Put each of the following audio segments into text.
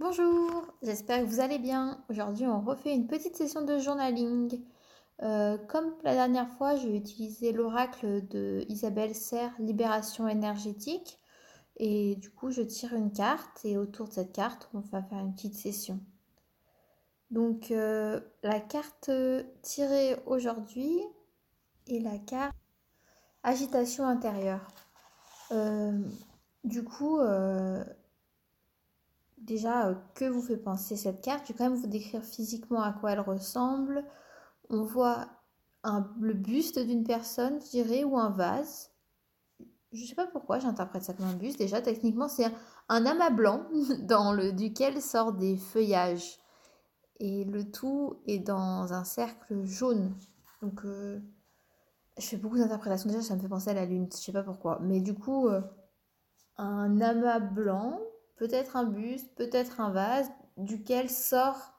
Bonjour, j'espère que vous allez bien. Aujourd'hui, on refait une petite session de journaling. Euh, comme la dernière fois, je vais utiliser l'oracle de Isabelle Serre, Libération énergétique. Et du coup, je tire une carte et autour de cette carte, on va faire une petite session. Donc, euh, la carte tirée aujourd'hui est la carte agitation intérieure. Euh, du coup, déjà, euh, que vous fait penser cette carte? Je vais quand même vous décrire physiquement à quoi elle ressemble. On voit un, le buste d'une personne, je dirais, ou un vase. Je ne sais pas pourquoi j'interprète ça comme un buste. Déjà, techniquement, c'est un, amas blanc dans le, duquel sortent des feuillages. Et le tout est dans un cercle jaune. Donc, euh, je fais beaucoup d'interprétations. Déjà, ça me fait penser à la lune. Je sais pas pourquoi. Mais du coup, euh, un amas blanc peut-être un buste, peut-être un vase, duquel sort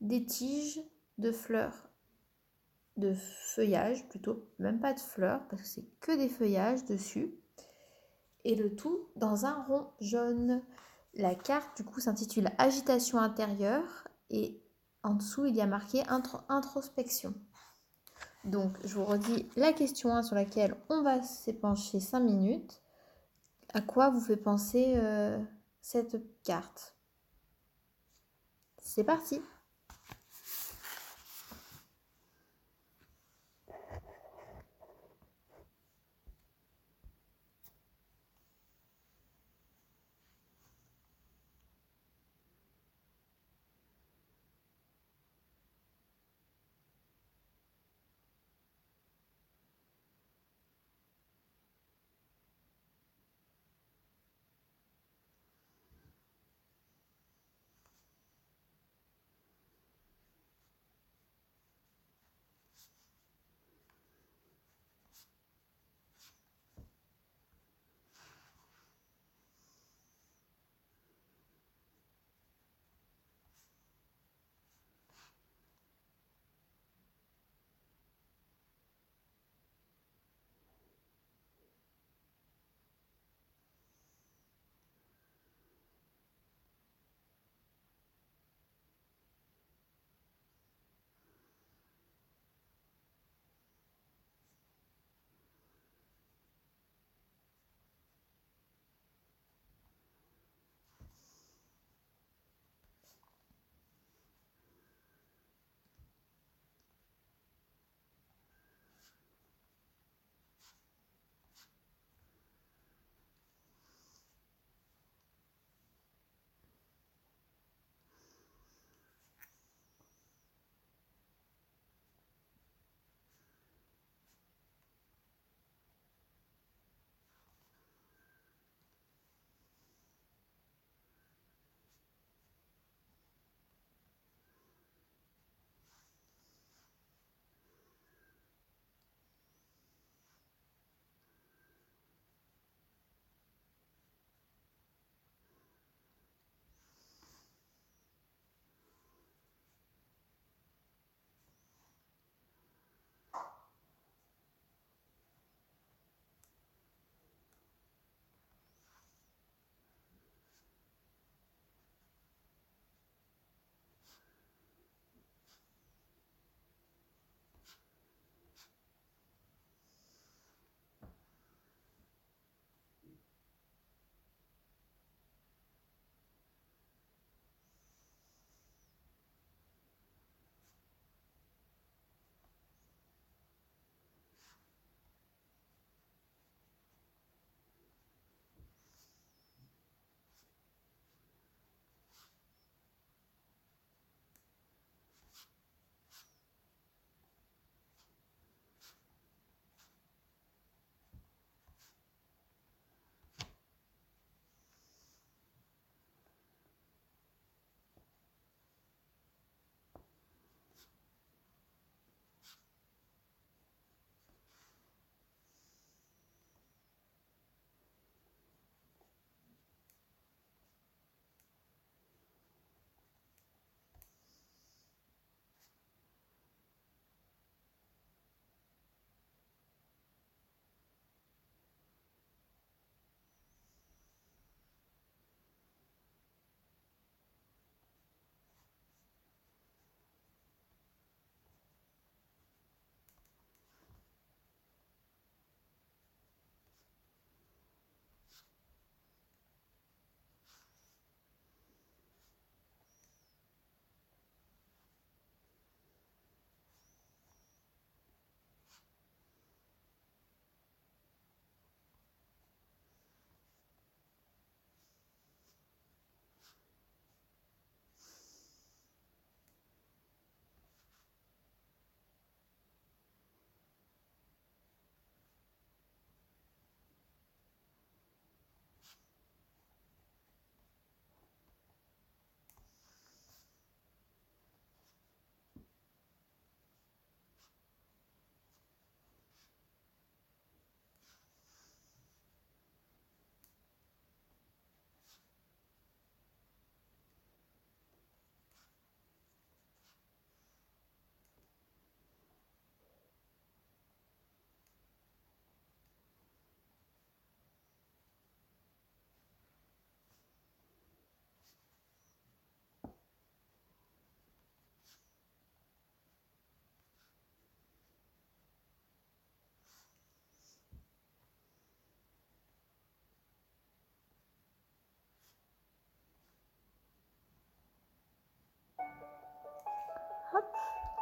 des tiges de fleurs, de feuillage plutôt, même pas de fleurs, parce que c'est que des feuillages dessus, et le tout dans un rond jaune. La carte du coup s'intitule Agitation intérieure et en dessous il y a marqué introspection. Donc je vous redis la question 1 sur laquelle on va s'épancher 5 minutes. À quoi vous fait penser euh, cette carte. C'est parti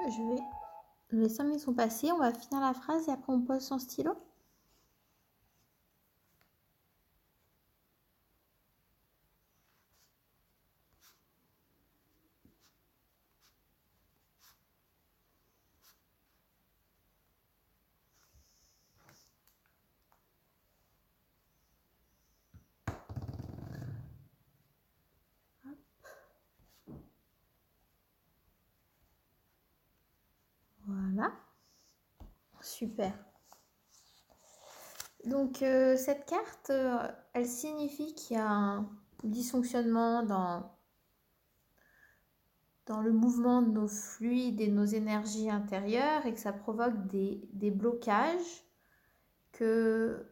Je vais... Les 5 minutes sont passées, on va finir la phrase et après on pose son stylo. Voilà. Super. Donc euh, cette carte, euh, elle signifie qu'il y a un dysfonctionnement dans, le mouvement de nos fluides et nos énergies intérieures et que ça provoque des, blocages, que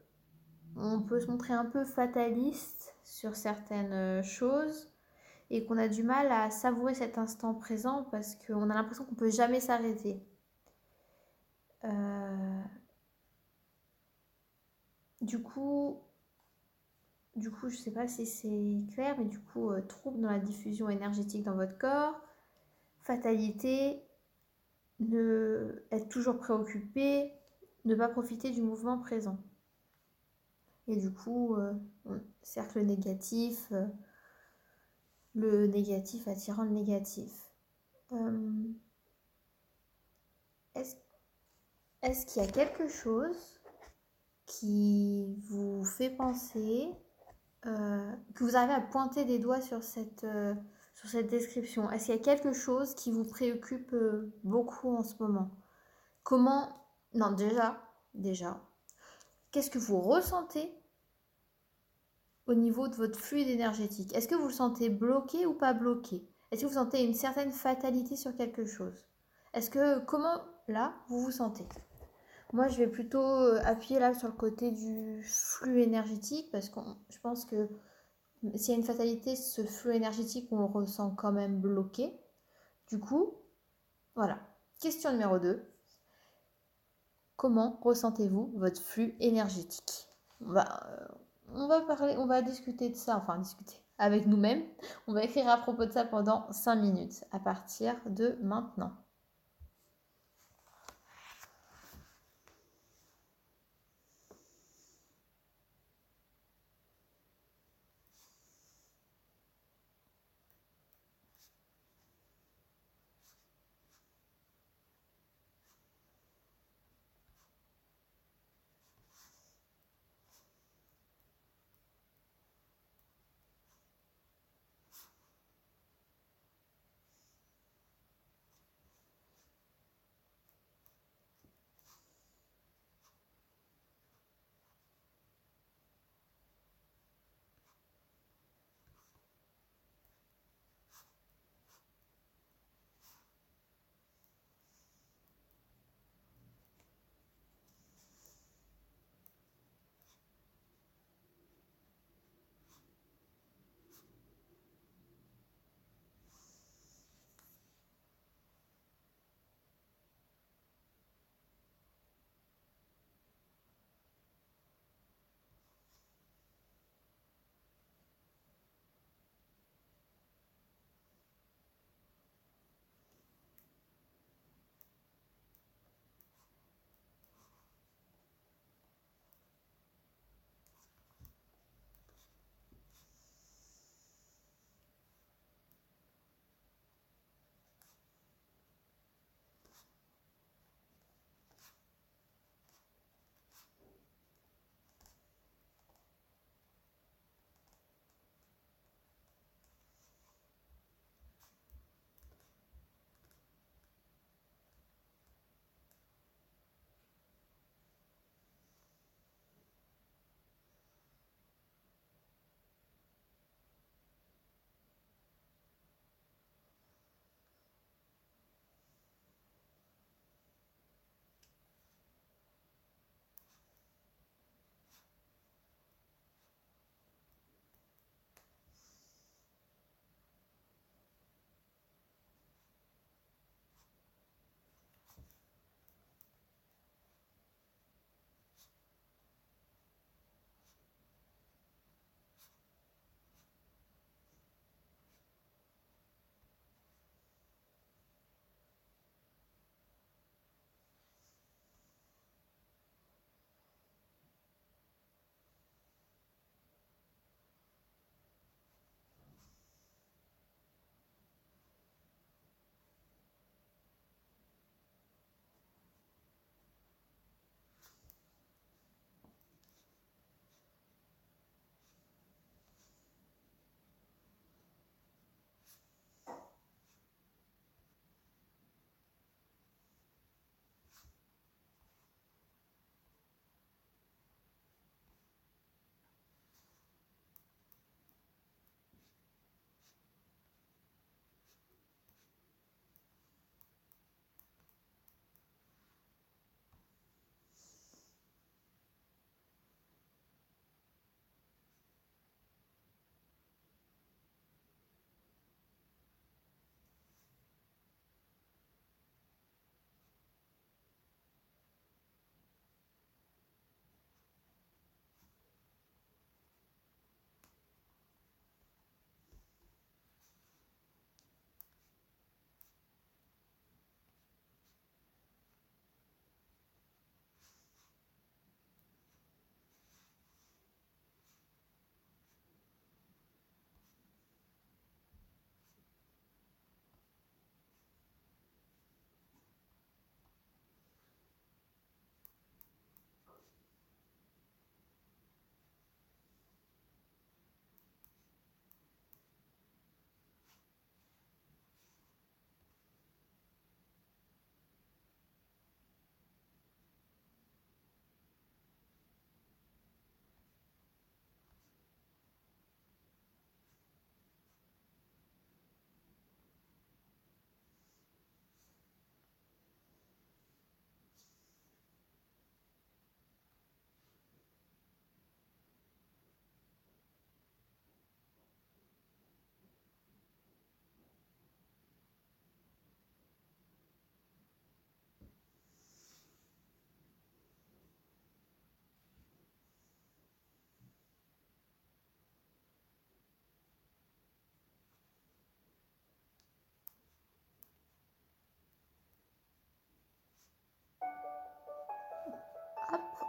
on peut se montrer un peu fataliste sur certaines euh, choses et qu'on a du mal à savourer cet instant présent parce qu'on a l'impression qu'on peut jamais s'arrêter. Euh, du coup, du coup, je sais pas si c'est clair, mais du coup, euh, trouble dans la diffusion énergétique dans votre corps, fatalité, ne être toujours préoccupé, ne pas profiter du mouvement présent. Et du coup, euh, cercle négatif, le négatif attirant le négatif. Est-ce est-ce qu'il y a quelque chose qui vous fait penser, euh, que vous arrivez à pointer des doigts sur cette, euh, sur cette description? Est-ce qu'il y a quelque chose qui vous préoccupe euh, beaucoup en ce moment? Comment... Non, déjà, déjà, qu'est-ce que vous ressentez au niveau de votre fluide énergétique? Est-ce que vous le sentez bloqué ou pas bloqué? Est-ce que vous sentez une certaine fatalité sur quelque chose? Est-ce que, comment, là, vous vous sentez? Moi, je vais plutôt euh, appuyer là sur le côté du flux énergétique parce que je pense que s'il y a une fatalité, ce flux énergétique, on le ressent quand même bloqué. Du coup, voilà. Question numéro 2. Comment ressentez-vous votre flux énergétique? On va, euh, on va parler, on va discuter de ça, enfin discuter avec nous-mêmes. On va écrire à propos de ça pendant 5 minutes à partir de maintenant.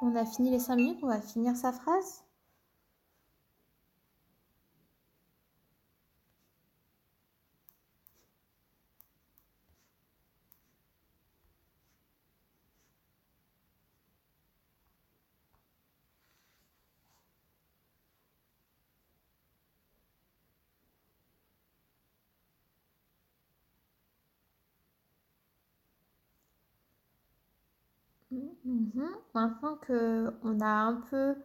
Qu'on a fini les 5 minutes, on va finir sa phrase Mhm. Maintenant que on a un peu,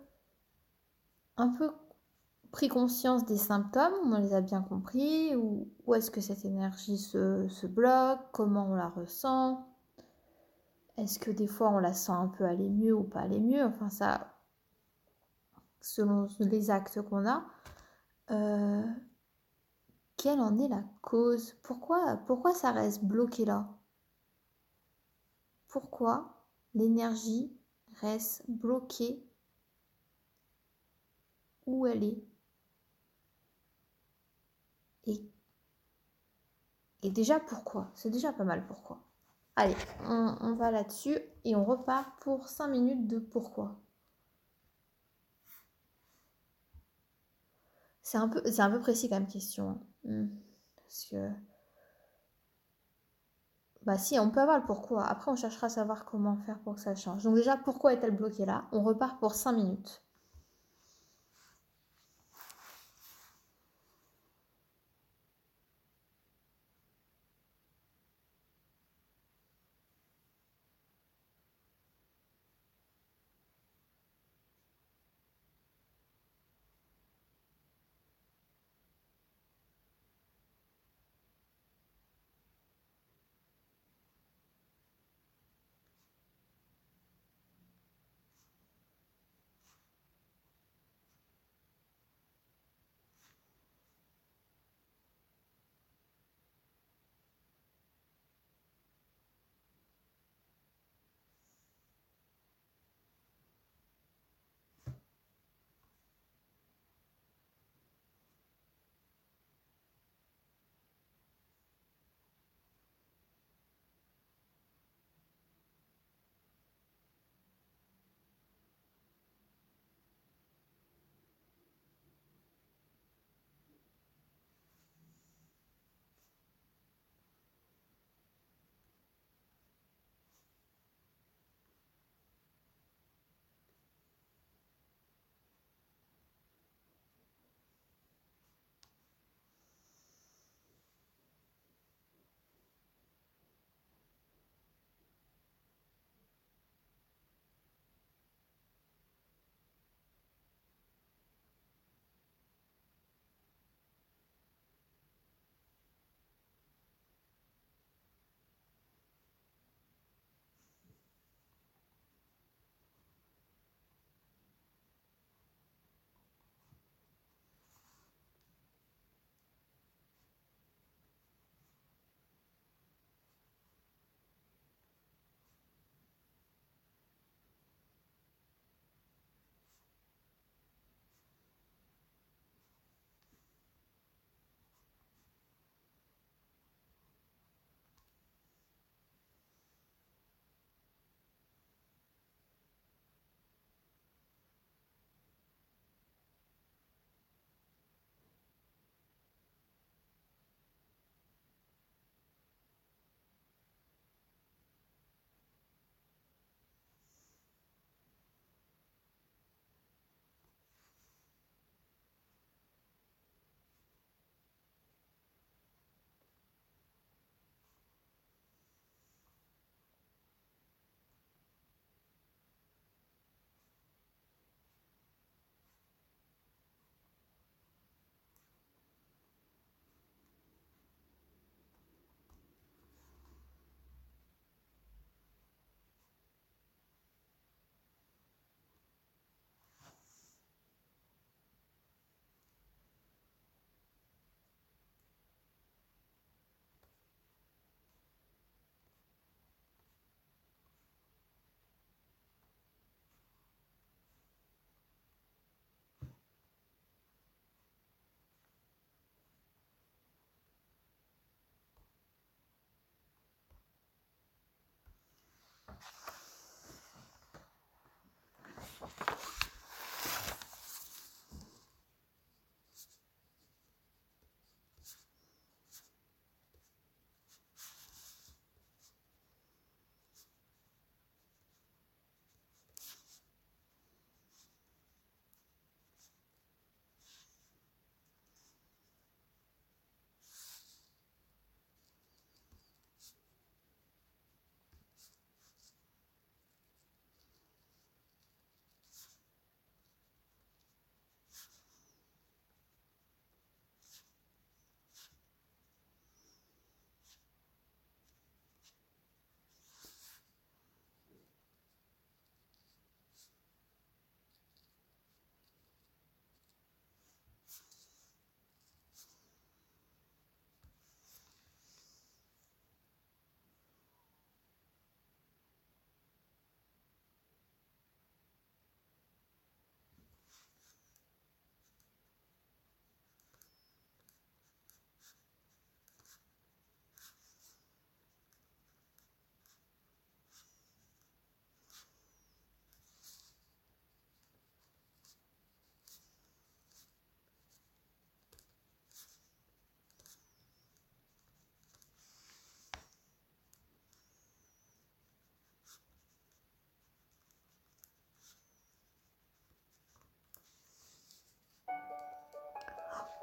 un peu pris conscience des symptômes, on les a bien compris, où, où est-ce que cette énergie se, se bloque, comment on la ressent, est-ce que des fois on la sent un peu aller mieux ou pas aller mieux, enfin ça, selon les actes qu'on a. Euh, quelle en est la cause? Pourquoi, pourquoi ça reste bloqué là? Pourquoi l'énergie reste bloquée où elle est. Et, et déjà pourquoi? C'est déjà pas mal pourquoi? Allez, on, va là-dessus et on repart pour 5 minutes de pourquoi. C'est un, peu, un peu précis comme question. Hein. Parce que bah si, on peut avoir le pourquoi. Après, on cherchera à savoir comment faire pour que ça change. Donc déjà, pourquoi est-elle bloquée là? On repart pour 5 minutes.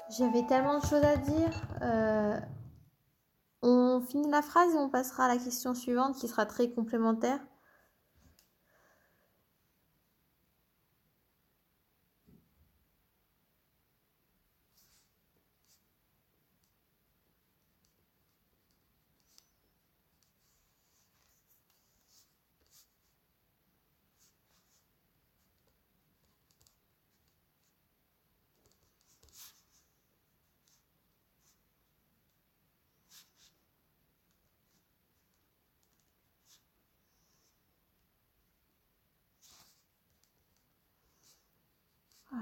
J'avais tellement de choses à dire. Euh, on finit la phrase et on passera à la question suivante qui sera très complémentaire.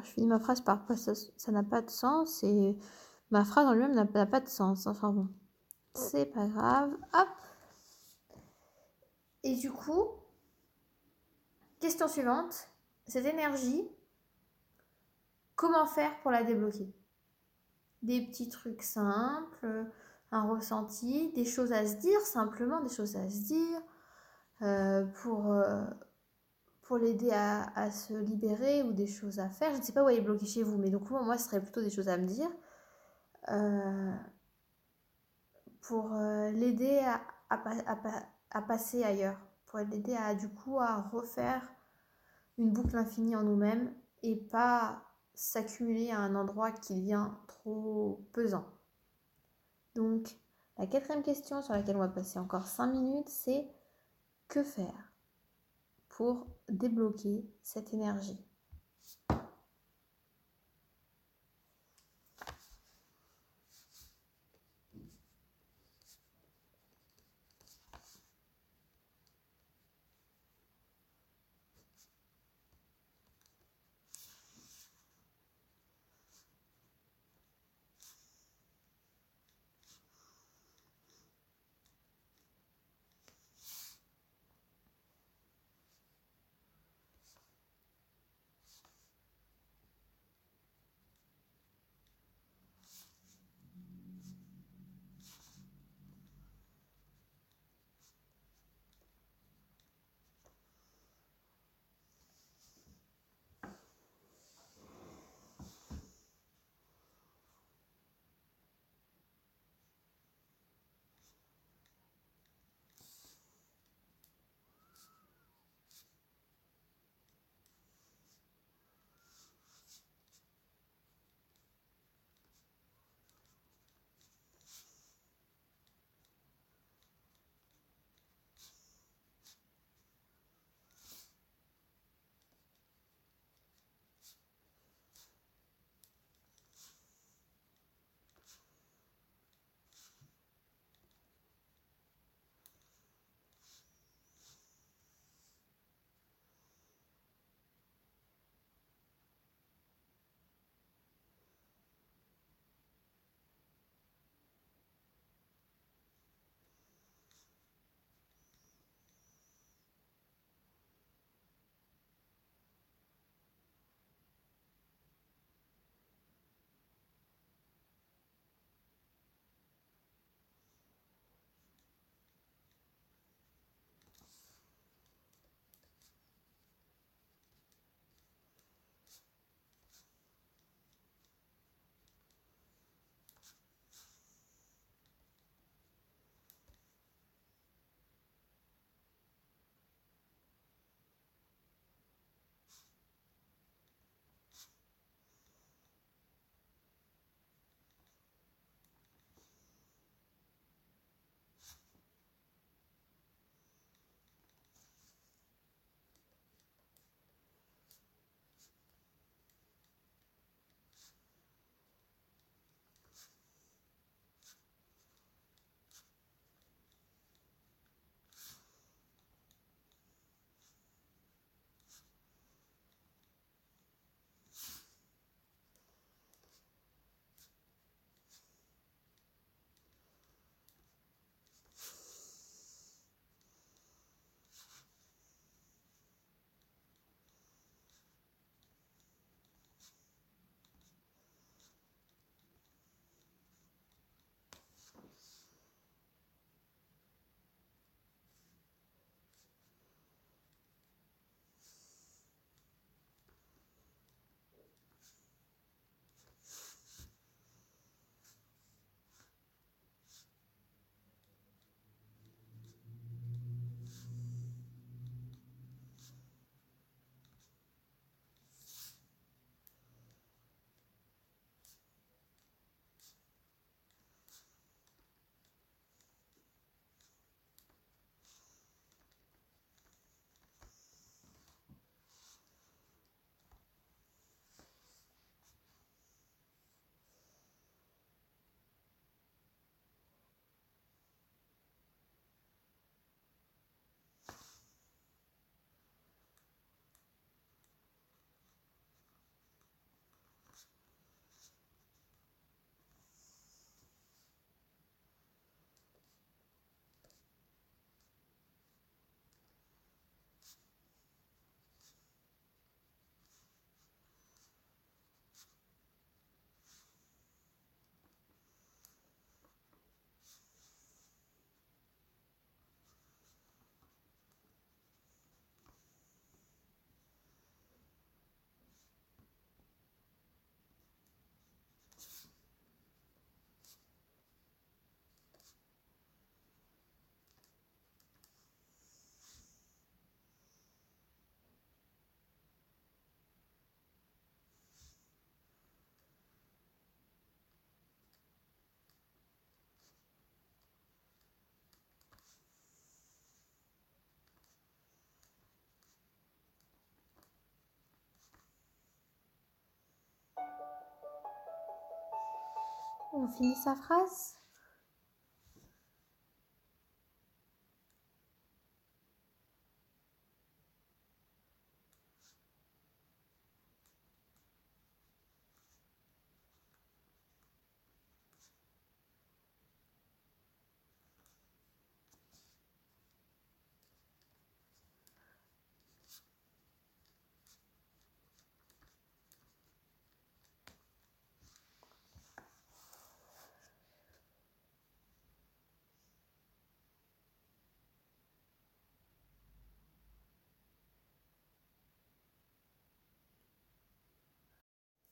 Je finis ma phrase par ça n'a pas de sens et ma phrase en lui-même n'a pas de sens. Enfin bon, c'est pas grave. Hop. Et du coup, question suivante. Cette énergie, comment faire pour la débloquer? Des petits trucs simples, un ressenti, des choses à se dire, simplement des choses à se dire euh, pour, euh, pour l'aider à, se libérer ou des choses à faire. Je ne sais pas où elle est bloquée chez vous, mais donc moi, ce serait plutôt des choses à me dire. Euh, pour euh, l'aider à, passer ailleurs, pour l'aider à du coup à refaire une boucle infinie en nous-mêmes et pas s'accumuler à un endroit qui devient trop pesant. Donc, la quatrième question sur laquelle on va passer encore 5 minutes, c'est que faire? Pour débloquer cette énergie. On finit sa phrase?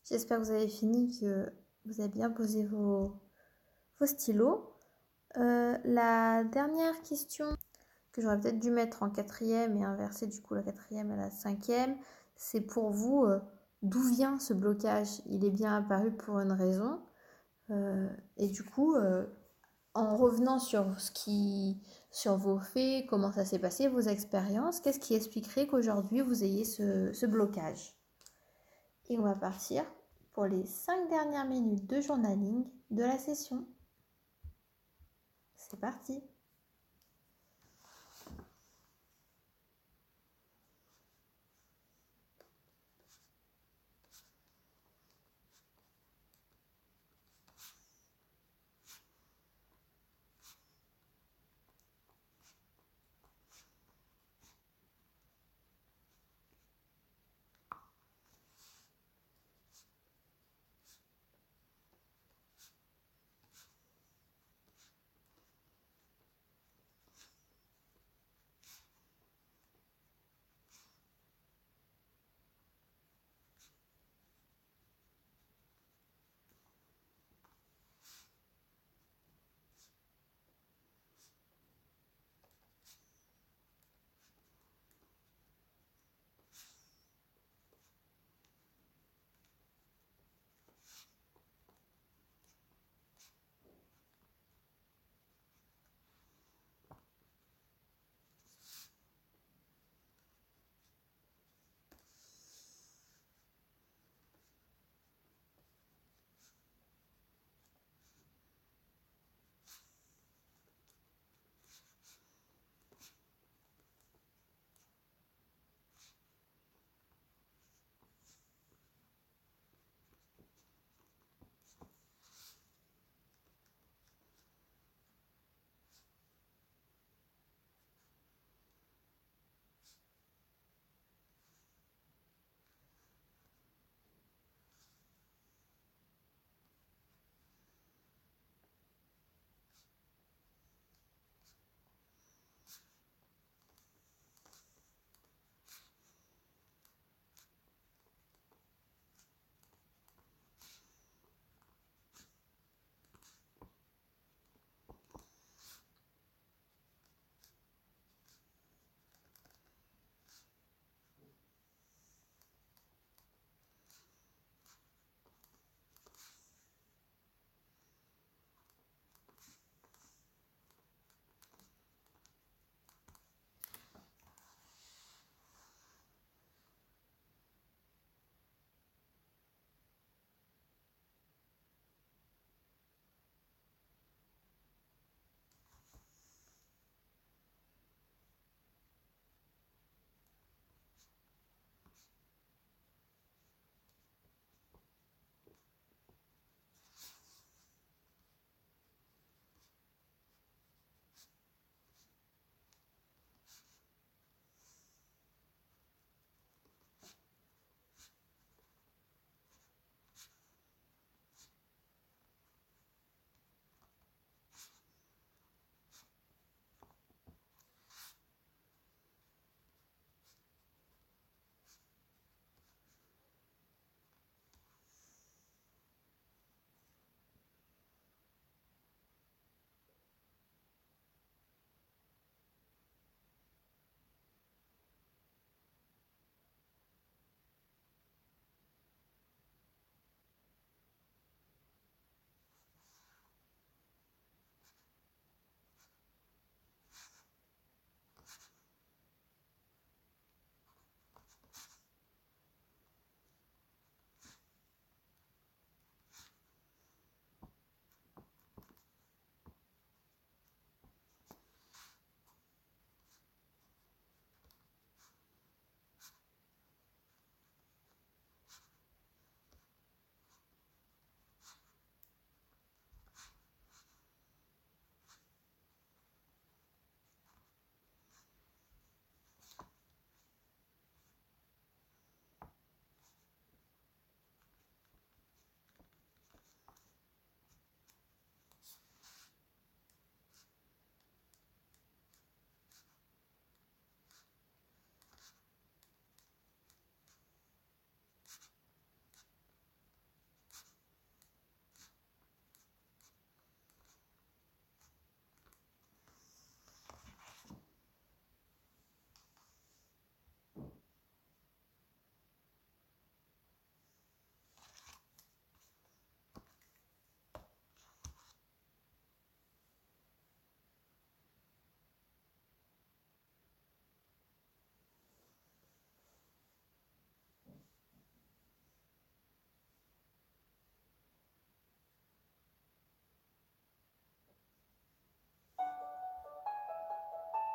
J'espère que vous avez fini, que vous avez bien posé vos, stylos. Euh, la dernière question que j'aurais peut-être dû mettre en quatrième et inverser du coup la quatrième à la cinquième, c'est pour vous euh, d'où vient ce blocage? Il est bien apparu pour une raison. Euh, et du coup, en revenant sur ce qui, sur vos faits, comment ça s'est passé, vos expériences, qu'est-ce qui expliquerait qu'aujourd'hui vous ayez ce blocage? Et on va partir pour les 5 dernières minutes de journaling de la session. C'est parti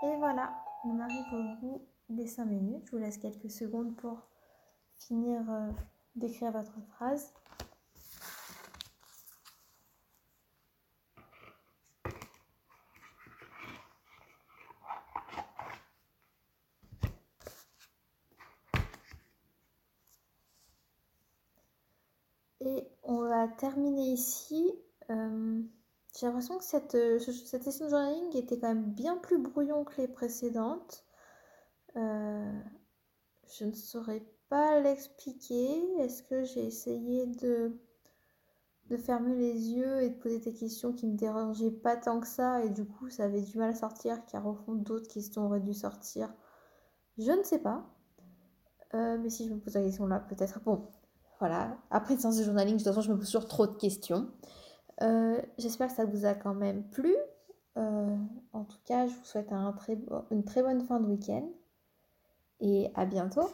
Et voilà, on arrive au bout des 5 minutes. Je vous laisse quelques secondes pour finir euh, d'écrire votre phrase. Et on va terminer ici. Euh, j'ai l'impression que cette, euh, cette session de journaling était quand même bien plus brouillon que les précédentes. Euh, je ne saurais pas l'expliquer. Est-ce que j'ai essayé de, de fermer les yeux et de poser des questions qui me dérangeaient pas tant que ça et du coup ça avait du mal à sortir car au fond d'autres questions auraient dû sortir? Je ne sais pas. mais si je me pose la question là, peut-être. Bon, voilà. Après une séance de journaling, de toute façon, je me pose toujours trop de questions. Euh, j'espère que ça vous a quand même plu. Euh, en tout cas, je vous souhaite une très bonne fin de week-end. Et à bientôt.